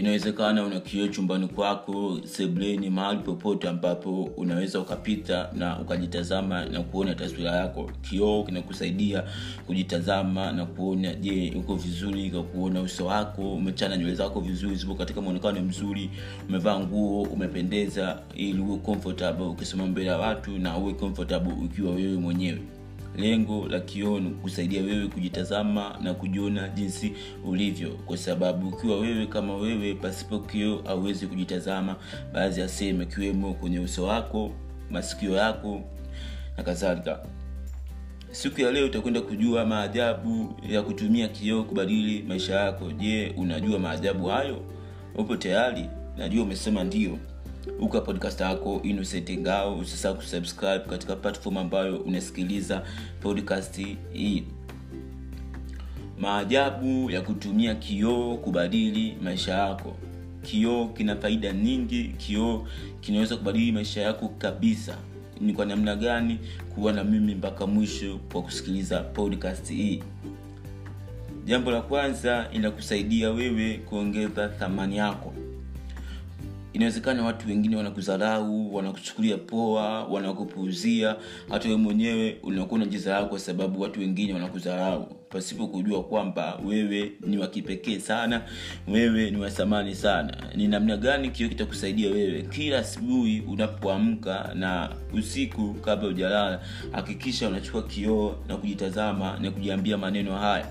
inawezekana una kioo chumbani kwako sebleni mahali popote ambapo unaweza ukapita na ukajitazama na kuona taswira yako. Kioo kinakusaidia kujitazama na kuona je uko vizuri kwa kuona uso wako umechana nywele zako vizuri zipo katika mwonekano mzuri umevaa nguo umependeza ili uwe comfortable ukisoma mbele ya watu na uwe comfortable ukiwa wewe mwenyewe lengo la kioo kusaidia wewe kujitazama na kujiona jinsi ulivyo. Kwa sababu ukiwa wewe kama wewe pasipo kioo hauwezi kujitazama. Baadhi ya sehemu ikiwemo kwenye uso wako masikio yako na kadhalika. Siku ya leo utakwenda kujua maajabu ya kutumia kioo kubadili maisha yako. Je unajua maajabu hayo? Upo tayari? Najua umesema ndio uka podcast yako innocent ngao usisahau kusubscribe katika platform ambayo unasikiliza podcast hii. Maajabu ya kutumia kioo kubadili maisha yako. Kioo kina faida nyingi. Kioo kinaweza kubadili maisha yako kabisa. Ni kwa namna gani kuwa na mimi mpaka mwisho kwa kusikiliza podcast hii? Jambo la kwanza inakusaidia wewe kuongeza thamani yako inawezekana watu wengine wanakudharau wanakuchukulia poa wanakupuuzia. Hata wewe mwenyewe unakuwa unajizarau kwa sababu watu wengine wanakudharau pasipo kujua kwamba wewe ni wa kipekee sana wewe ni wa sana. Ni namna gani kio kitakusaidia wewe? Kila asubuhi unapoamka na usiku kabla ujalala hakikisha unachukua kioo na kujitazama na kujiambia maneno haya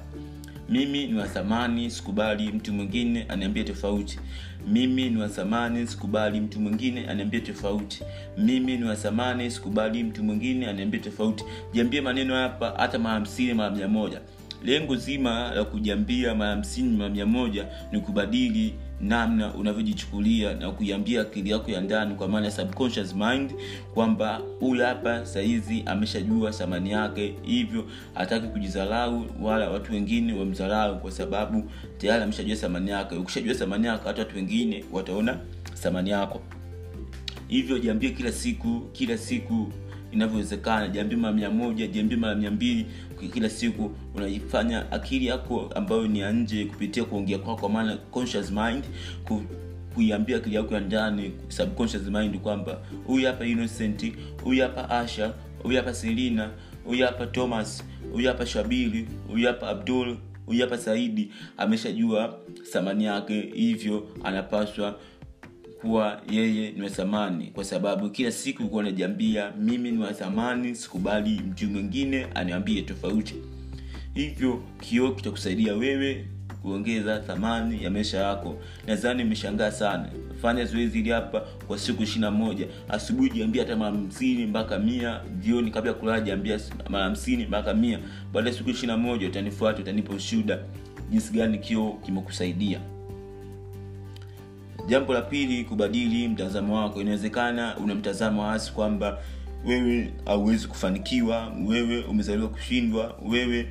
mimi ni wa thamani sikubali mtu mwingine aniambie tofauti. Mimi ni wathamani sikubali mtu mwingine aniambie tofauti. Mimi ni wa thamani sikubali mtu mwingine aniambie tofauti. Jiambie maneno hapa hata mara hamsini mara mia moja. Lengo zima la kujiambia mara hamsini mara mia moja ni kubadili namna unavyojichukulia na kuiambia akili yako ya ndani kwa maana subconscious mind kwamba huyu hapa sahizi ameshajua thamani yake hivyo hataki kujizarau wala watu wengine wamzarau kwa sababu tayari ameshajua thamani yake. Ukishajua thamani yako hata watu wengine wataona thamani yako. Hivyo jiambie kila siku kila siku inavyowezekana jambi mara mia moja jambi mara mia mbili kila siku unaifanya akili yako ambayo ni ya nje kupitia kuongea kwako kwa maana conscious mind ku, kuiambia akili yako ya ndani subconscious mind kwamba huyu hapa innocent huyu hapa asha huyu hapa selina huyu hapa thomas huyu hapa shabili huyu hapa abdul huyu hapa saidi ameshajua thamani yake hivyo anapaswa kuwa yeye ni wathamani kwa sababu kila siku kuwa najiambia mimi ni wathamani sikubali mtu mwingine aniambie tofauti. Hivyo kioo kitakusaidia wewe kuongeza thamani ya maisha yako. Nadhani imeshangaa sana. Fanya zoezi hili hapa kwa siku ishirina moja. Asubuhi jiambia hata mara hamsini mpaka mia. Jioni kabla kulala jiambia mara hamsini mpaka mia. Baada ya siku ishirina moja utanifuata utanipa ushuda jinsi gani kio kimekusaidia jambo la pili kubadili mtazamo wako. Inawezekana una mtazamo hasi kwamba wewe hauwezi kufanikiwa wewe umezaliwa kushindwa wewe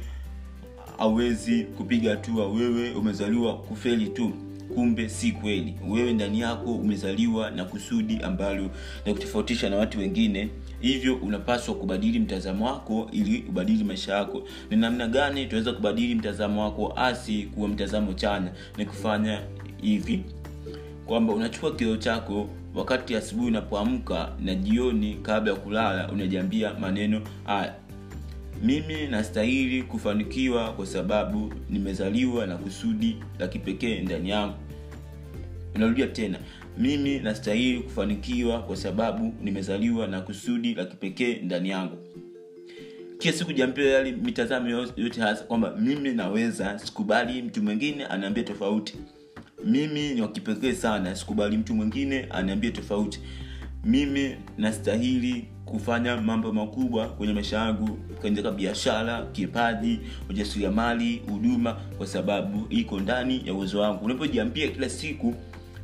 hauwezi kupiga hatua wewe umezaliwa kufeli tu kumbe si kweli. Wewe ndani yako umezaliwa na kusudi ambalo na kutofautisha na watu wengine. Hivyo unapaswa kubadili mtazamo wako ili ubadili maisha yako. Ni namna gani tunaweza kubadili mtazamo wako asi kuwa mtazamo chanya? Ni kufanya hivi kwamba unachukua kioo chako wakati asubuhi unapoamka na jioni kabla ya kulala unajiambia maneno haya. Mimi nastahili kufanikiwa kwa sababu nimezaliwa na kusudi la kipekee ndani yangu. Unarudia tena mimi nastahili kufanikiwa kwa sababu nimezaliwa na kusudi la kipekee ndani yangu. Kila siku jambia yali mitazamo yote hasa kwamba mimi naweza sikubali mtu mwingine anaambia tofauti mimi ni wakipekee sana sikubali mtu mwingine aniambie tofauti. Mimi nastahili kufanya mambo makubwa kwenye maisha yangu katika biashara kipaji ujasiriamali huduma kwa sababu iko ndani ya uwezo wangu. Unapojiambia kila siku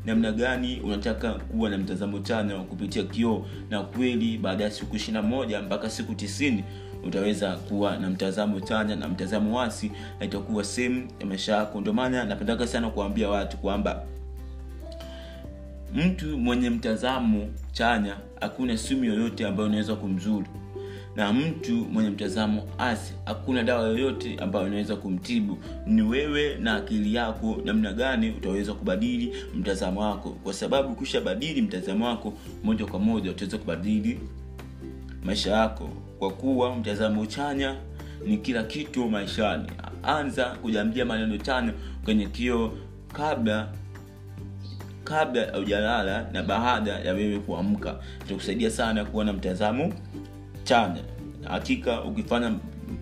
namna gani unataka kuwa na mtazamo chanya kupitia kioo na kweli baada ya siku ishirina moja mpaka siku tisini utaweza kuwa na mtazamo chanya na mtazamo wasi na itakuwa sehemu ya maisha yako. Ndio maana napendaga sana kuambia watu kwamba mtu mwenye mtazamo chanya hakuna sumu yoyote ambayo unaweza kumzuru. Na mtu mwenye mtazamo asi hakuna dawa yoyote ambayo inaweza kumtibu. Ni wewe na akili yako namna gani utaweza kubadili mtazamo wako. Kwa sababu kushabadili mtazamo wako moja kwa moja utaweza kubadili maisha yako kwa kuwa mtazamo chanya ni kila kitu maishani. Anza kujambia maneno chanya kwenye kio kabla kabla haujalala na baada ya wewe kuamka. Itakusaidia sana kuwa na mtazamo chanya. Hakika ukifanya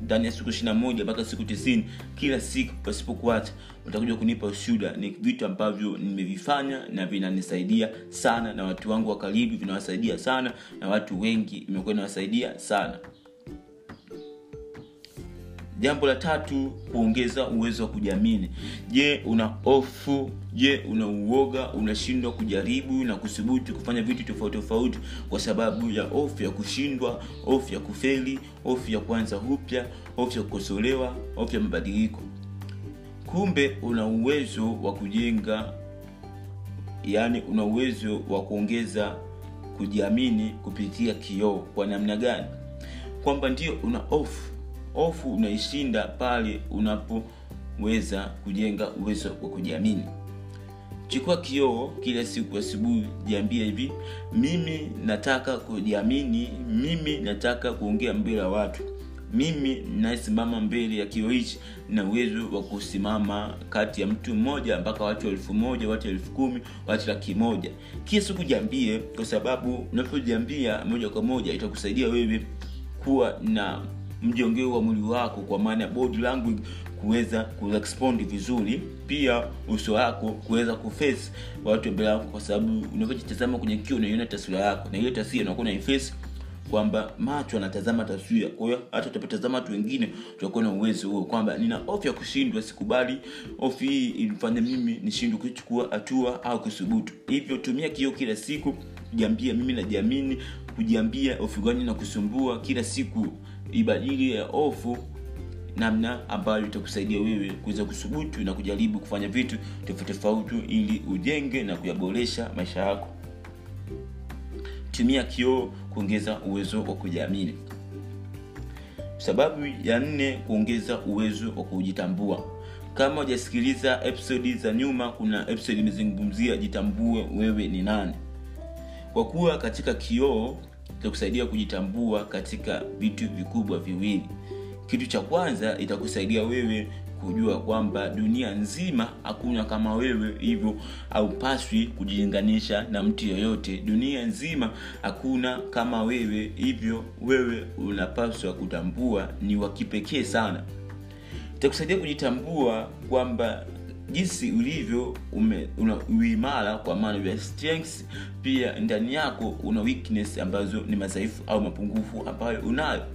ndani ya siku ishirina moja mpaka siku tisini kila siku pasipokuacha utakuja kunipa ushuda ni vitu ambavyo nimevifanya na vinanisaidia sana na watu wangu wa karibu vinawasaidia sana na watu wengi imekuwa inawasaidia sana jambo la tatu kuongeza uwezo wa kujiamini. Je una hofu? Je una uoga? Unashindwa kujaribu na kuthubutu kufanya vitu tofauti tofauti kwa sababu ya hofu ya kushindwa hofu ya kufeli hofu ya kuanza upya hofu ya kukosolewa hofu ya mabadiliko? Kumbe una uwezo wa kujenga yaani una uwezo wa kuongeza kujiamini kupitia kioo. Kwa namna gani? Kwamba ndio una hofu hofu unaishinda pale unapoweza kujenga uwezo wa kujiamini. Chukua kioo kila siku asubuhi jiambia hivi mimi nataka kujiamini mimi nataka kuongea mbele ya watu mimi nayesimama mbele ya kio hichi na uwezo wa kusimama kati ya mtu mmoja mpaka watu elfu moja watu elfu kumi watu laki moja. Kila siku jiambie kwa sababu unapojiambia moja kwa moja itakusaidia wewe kuwa na mjongeo wa mwili wako kwa maana body language kuweza kurespond vizuri pia uso wako kuweza kuface watu mbele yako kwa sababu unavyojitazama kwenye kio unaiona taswira yako na hiyo taswira unakuwa naiface kwamba macho anatazama taswira. Kwa hiyo hata utapotazama watu wengine utakuwa na uwezo huo kwamba nina ofu ya kushindwa sikubali ofu hii ilifanya mimi nishindwe kuchukua hatua au kusubutu hivyo tumia kio kila siku kujiambia mimi najiamini kujiambia ofu gani na kusumbua kila siku ibadili ya ofu namna ambayo itakusaidia wewe kuweza kusubutu na kujaribu kufanya vitu tofauti tofauti ili ujenge na kuyaboresha maisha yako. Tumia kioo kuongeza uwezo wa kujiamini. Sababu ya nne kuongeza uwezo wa kujitambua. Kama ujasikiliza episodi za nyuma kuna episodi imezungumzia jitambue wewe ni nani. Kwa kuwa katika kioo itakusaidia kujitambua katika vitu vikubwa viwili. Kitu cha kwanza itakusaidia wewe kujua kwamba dunia nzima hakuna kama wewe hivyo haupaswi kujilinganisha na mtu yoyote. Dunia nzima hakuna kama wewe hivyo wewe unapaswa kutambua ni wa kipekee sana. Itakusaidia kujitambua kwamba jinsi ulivyo ume, una uimara kwa maana ya strengths pia ndani yako una weakness ambazo ni madhaifu au mapungufu ambayo unayo.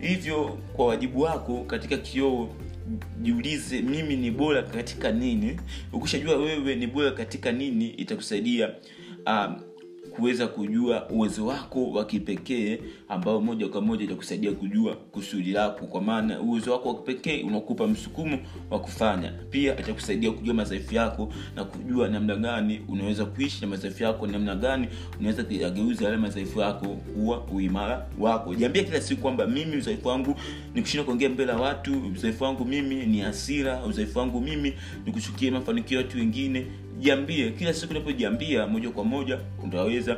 Hivyo kwa wajibu wako katika kioo jiulize mimi ni bora katika nini? Ukishajua wewe ni bora katika nini itakusaidia um, kuweza kujua uwezo wako wa kipekee ambao moja kwa moja itakusaidia kujua kusudi lako. Kwa maana uwezo wako wa kipekee unakupa msukumo wa kufanya. Pia atakusaidia kujua madhaifu yako na kujua namna gani unaweza kuishi na madhaifu yako namna gani unaweza kuyageuza yale madhaifu yako kuwa uimara wako. Jiambia kila siku kwamba mimi udhaifu wangu ni kushinda kuongea mbele ya watu udhaifu wangu mimi ni hasira udhaifu wangu mimi ni kuchukia mafanikio ya wengine jiambie kila siku unapojiambia moja kwa moja utaweza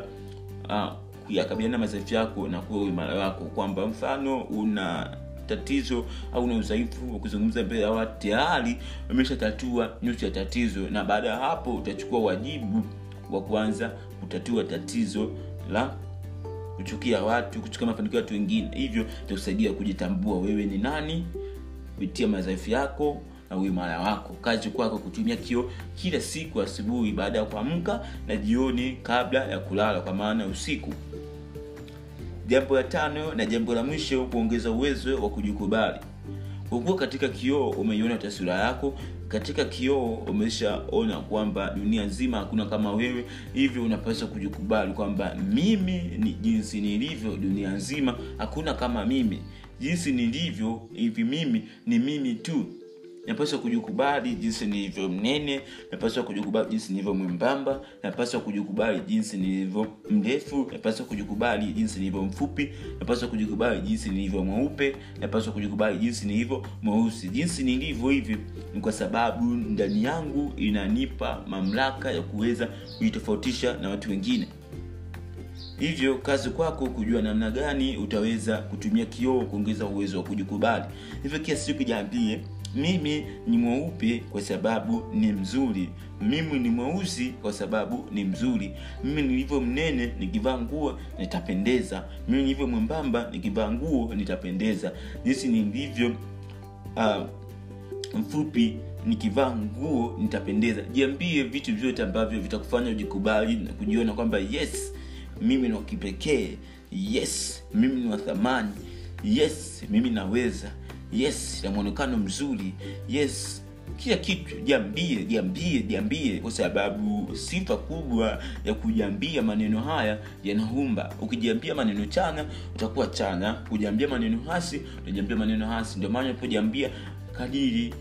uh, kuyakabiliana madhaifu yako na kuwa uimara wako kwamba mfano una tatizo au una udhaifu wa kuzungumza mbele ya watu tayari umeshatatua nusu ya tatizo na baada ya hapo utachukua wajibu wa kuanza kutatua tatizo la kuchukia watu kuchukia mafanikio ya watu wengine. Hivyo itakusaidia kujitambua wewe ni nani kupitia madhaifu yako na uimara wako. Kazi kwako kutumia kio kila siku asubuhi baada ya kuamka na jioni kabla ya kulala kwa maana usiku. Jambo la tano na jambo la mwisho kuongeza uwezo wa kujikubali. Kukuwa katika kioo umeiona taswira yako. Katika kioo umeshaona kwamba dunia nzima hakuna kama wewe. Hivyo unapaswa kujikubali kwamba mimi ni jinsi nilivyo dunia nzima. Hakuna kama mimi. Jinsi nilivyo hivi mimi ni mimi tu napaswa kujikubali jinsi nilivyo mnene napaswa kujikubali jinsi nilivyo mwembamba napaswa kujikubali jinsi nilivyo mrefu napaswa kujikubali jinsi nilivyo mfupi napaswa kujikubali jinsi nilivyo mweupe napaswa kujikubali jinsi nilivyo mweusi. Jinsi nilivyo hivi ni kwa sababu ndani yangu inanipa mamlaka ya kuweza kujitofautisha na watu wengine. Hivyo kazi kwako kujua namna gani utaweza kutumia kioo kuongeza uwezo wa kujikubali. Hivyo kila siku jiambie mimi ni mweupe kwa sababu ni mzuri. Mimi ni mweusi kwa sababu ni mzuri. Mimi nilivyo mnene nikivaa nguo nitapendeza. Mimi nilivyo mwembamba nikivaa nguo nitapendeza. Jinsi nilivyo uh, mfupi nikivaa nguo nitapendeza. Jiambie vitu vyote ambavyo vitakufanya ujikubali na kujiona kwamba yes mimi ni wakipekee yes mimi ni wa thamani. Yes mimi naweza yes na mwonekano mzuri. Yes kila kitu jiambie jiambie jiambie. Kwa sababu sifa kubwa ya kujiambia maneno haya yanaumba. Ukijiambia maneno chana utakuwa chana kujiambia maneno hasi utajiambia maneno hasi. Ndio maana unapojiambia kadiri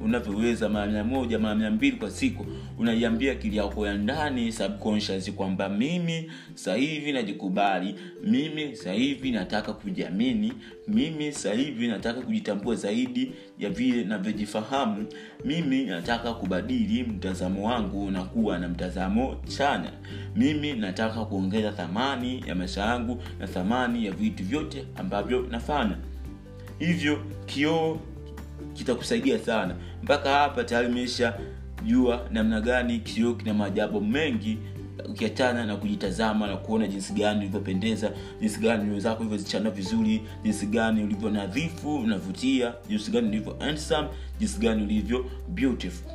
unavyoweza mara mia moja mara mia mbili kwa siku unaiambia akili yako ya ndani subconscious kwamba mimi sahivi najikubali mimi sahivi nataka kujiamini mimi sahivi nataka kujitambua zaidi ya vile navyojifahamu mimi nataka kubadili mtazamo wangu na kuwa na mtazamo chana mimi nataka kuongeza thamani ya maisha yangu na thamani ya vitu vyote ambavyo nafanya. Hivyo kioo kitakusaidia sana. Mpaka hapa tayari imesha jua namna gani kioo kina maajabu mengi ukiachana na kujitazama na kuona jinsi gani ulivyopendeza jinsi gani nywele zako ulivyozichana vizuri jinsi gani ulivyo nadhifu unavutia jinsi gani ulivyo handsome jinsi gani ulivyo beautiful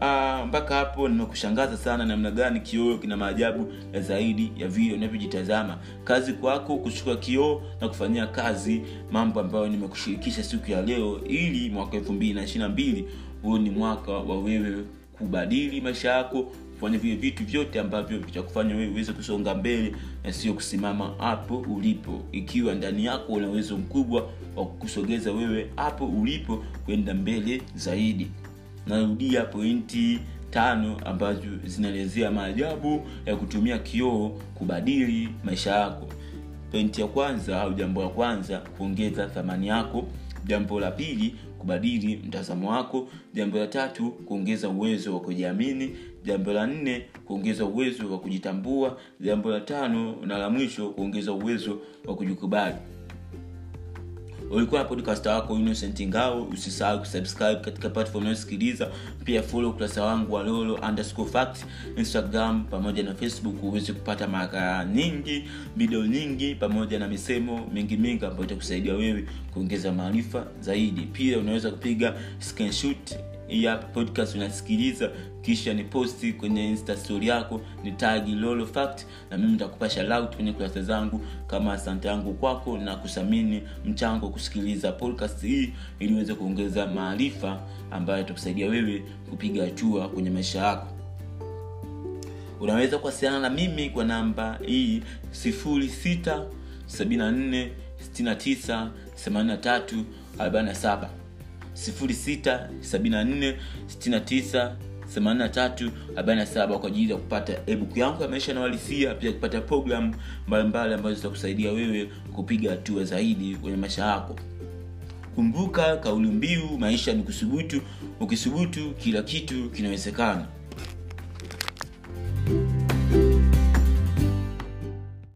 Uh, mpaka hapo nimekushangaza sana namna gani kioo kina maajabu zaidi ya vile unavyojitazama kazi kwako kuchukua kioo na kufanyia kazi mambo ambayo nimekushirikisha siku ya leo ili mwaka elfu mbili na ishiri na mbili huo ni mwaka wa wewe kubadili maisha yako kufanya vile vitu vyote ambavyo vitakufanya wewe uweze kusonga mbele na sio kusimama hapo ulipo. Ikiwa ndani yako una uwezo mkubwa wa kusogeza wewe hapo ulipo kwenda mbele zaidi narudia pointi tano ambazo zinaelezea maajabu ya kutumia kioo kubadili maisha yako. Pointi ya kwanza au jambo la kwanza kuongeza thamani yako. Jambo la pili kubadili mtazamo wako. Jambo la tatu kuongeza uwezo wa kujiamini. Jambo la nne kuongeza uwezo wa kujitambua. Jambo la tano na la mwisho kuongeza uwezo wa kujikubali ulikuwa na podcast wako innocent ngao. Usisahau kusubscribe katika platform unayosikiliza. Pia follow ukurasa wangu wa lolo underscore fact instagram pamoja na facebook uweze kupata makala nyingi video nyingi pamoja na misemo mingi mingi ambayo itakusaidia wewe kuongeza maarifa zaidi. Pia unaweza kupiga screenshot ya podcast unasikiliza kisha ni posti kwenye insta story yako ni tagi lolo fact na mimi nitakupa shoutout kwenye kurasa zangu. Kama asante yangu kwako na kusamini mchango kusikiliza podcast hii ili uweze kuongeza maarifa ambayo itakusaidia wewe kupiga hatua kwenye maisha yako. Unaweza kuwasiliana na mimi kwa namba hii 06 74 69 83 47 0674698347 kwa ajili ya kupata ebuku yangu ya maisha na pia kupata programu mbalimbali ambazo zitakusaidia wewe kupiga hatua zaidi kwenye maisha yako. Kumbuka kauli mbiu maisha ni kusubutu ukisubutu kila kitu kinawezekana